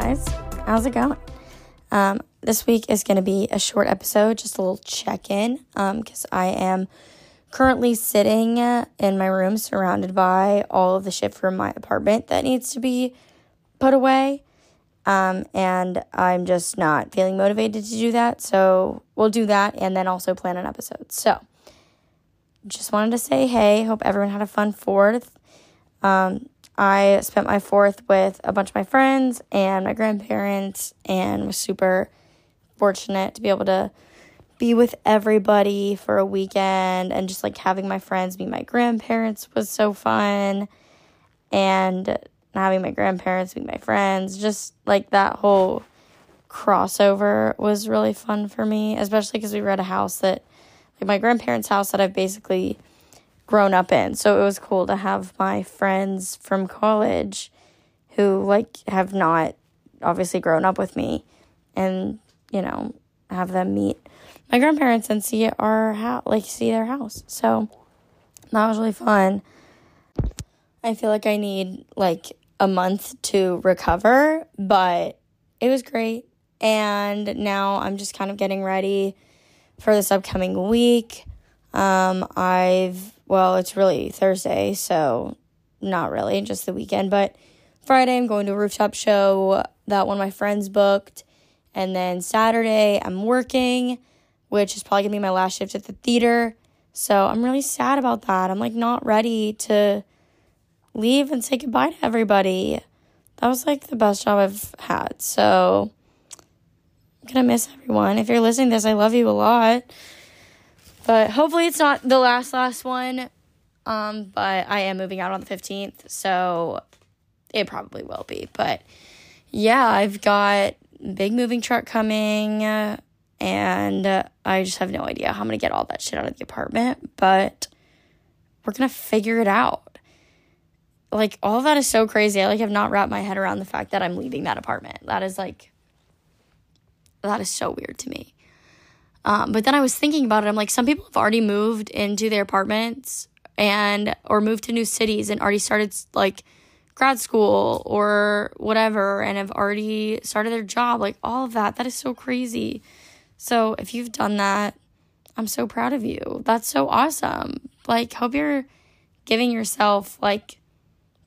guys, how's it going? Um, this week is going to be a short episode, just a little check in, because um, I am currently sitting in my room surrounded by all of the shit from my apartment that needs to be put away. Um, and I'm just not feeling motivated to do that. So we'll do that and then also plan an episode. So just wanted to say hey, hope everyone had a fun fourth. Um, I spent my fourth with a bunch of my friends and my grandparents and was super fortunate to be able to be with everybody for a weekend and just like having my friends meet my grandparents was so fun. And having my grandparents meet my friends just like that whole crossover was really fun for me especially because we were at a house that like my grandparents house that i've basically grown up in so it was cool to have my friends from college who like have not obviously grown up with me and you know have them meet my grandparents and see our house, like see their house. So that was really fun. I feel like I need like a month to recover, but it was great. And now I'm just kind of getting ready for this upcoming week. Um, I've, well, it's really Thursday, so not really, just the weekend, but Friday I'm going to a rooftop show that one of my friends booked. And then Saturday I'm working which is probably gonna be my last shift at the theater. So I'm really sad about that. I'm like not ready to leave and say goodbye to everybody. That was like the best job I've had. So I'm gonna miss everyone. If you're listening to this, I love you a lot. But hopefully it's not the last last one. Um, but I am moving out on the 15th, so it probably will be. But yeah, I've got big moving truck coming. And I just have no idea how I'm gonna get all that shit out of the apartment, but we're gonna figure it out. Like all that is so crazy. I like have not wrapped my head around the fact that I'm leaving that apartment. That is like that is so weird to me. Um, but then I was thinking about it. I'm like, some people have already moved into their apartments and or moved to new cities and already started like grad school or whatever and have already started their job. Like all of that. That is so crazy. So if you've done that, I'm so proud of you. That's so awesome. Like, hope you're giving yourself like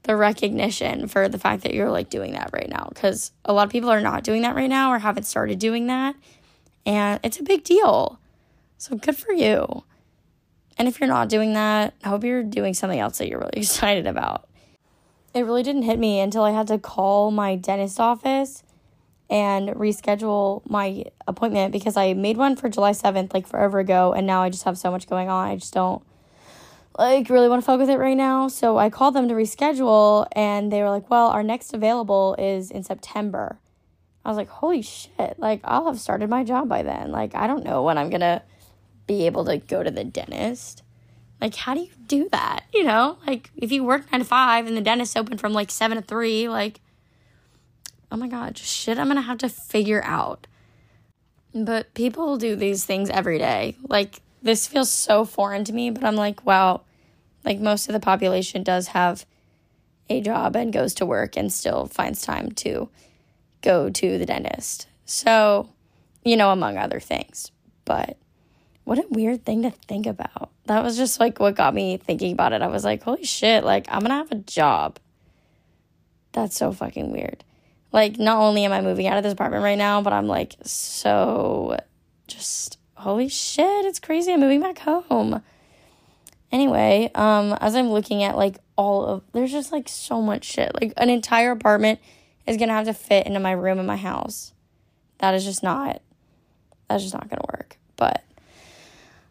the recognition for the fact that you're like doing that right now. Because a lot of people are not doing that right now or haven't started doing that. And it's a big deal. So good for you. And if you're not doing that, I hope you're doing something else that you're really excited about. It really didn't hit me until I had to call my dentist office and reschedule my appointment because I made one for July 7th like forever ago and now I just have so much going on. I just don't like really want to fuck with it right now. So I called them to reschedule and they were like, "Well, our next available is in September." I was like, "Holy shit. Like I'll have started my job by then. Like I don't know when I'm to be able to go to the dentist." Like, how do you do that? You know, like if you work nine to five and the dentist open from like seven to three, like oh my god, shit I'm gonna have to figure out. But people do these things every day. Like, this feels so foreign to me, but I'm like, wow, like most of the population does have a job and goes to work and still finds time to go to the dentist. So, you know, among other things. But what a weird thing to think about. That was just like what got me thinking about it. I was like, holy shit, like I'm gonna have a job. That's so fucking weird. Like, not only am I moving out of this apartment right now, but I'm like, so just holy shit, it's crazy. I'm moving back home. Anyway, um, as I'm looking at like all of there's just like so much shit. Like an entire apartment is gonna have to fit into my room in my house. That is just not that's just not gonna work. But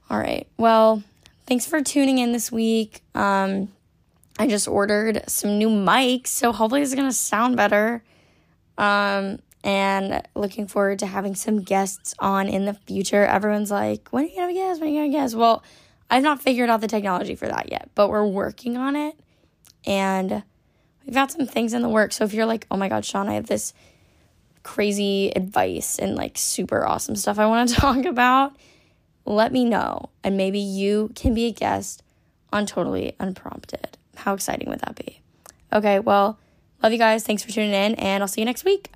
all right. Well, thanks for tuning in this week. Um I just ordered some new mics, so hopefully it's gonna sound better. Um, and looking forward to having some guests on in the future. Everyone's like, when are you gonna guest? When are you gonna guest? Well, I've not figured out the technology for that yet, but we're working on it. And we've got some things in the works. So if you're like, oh my God, Sean, I have this crazy advice and like super awesome stuff I want to talk about, let me know. And maybe you can be a guest on Totally Unprompted. How exciting would that be? Okay, well, Love you guys. Thanks for tuning in, and I'll see you next week.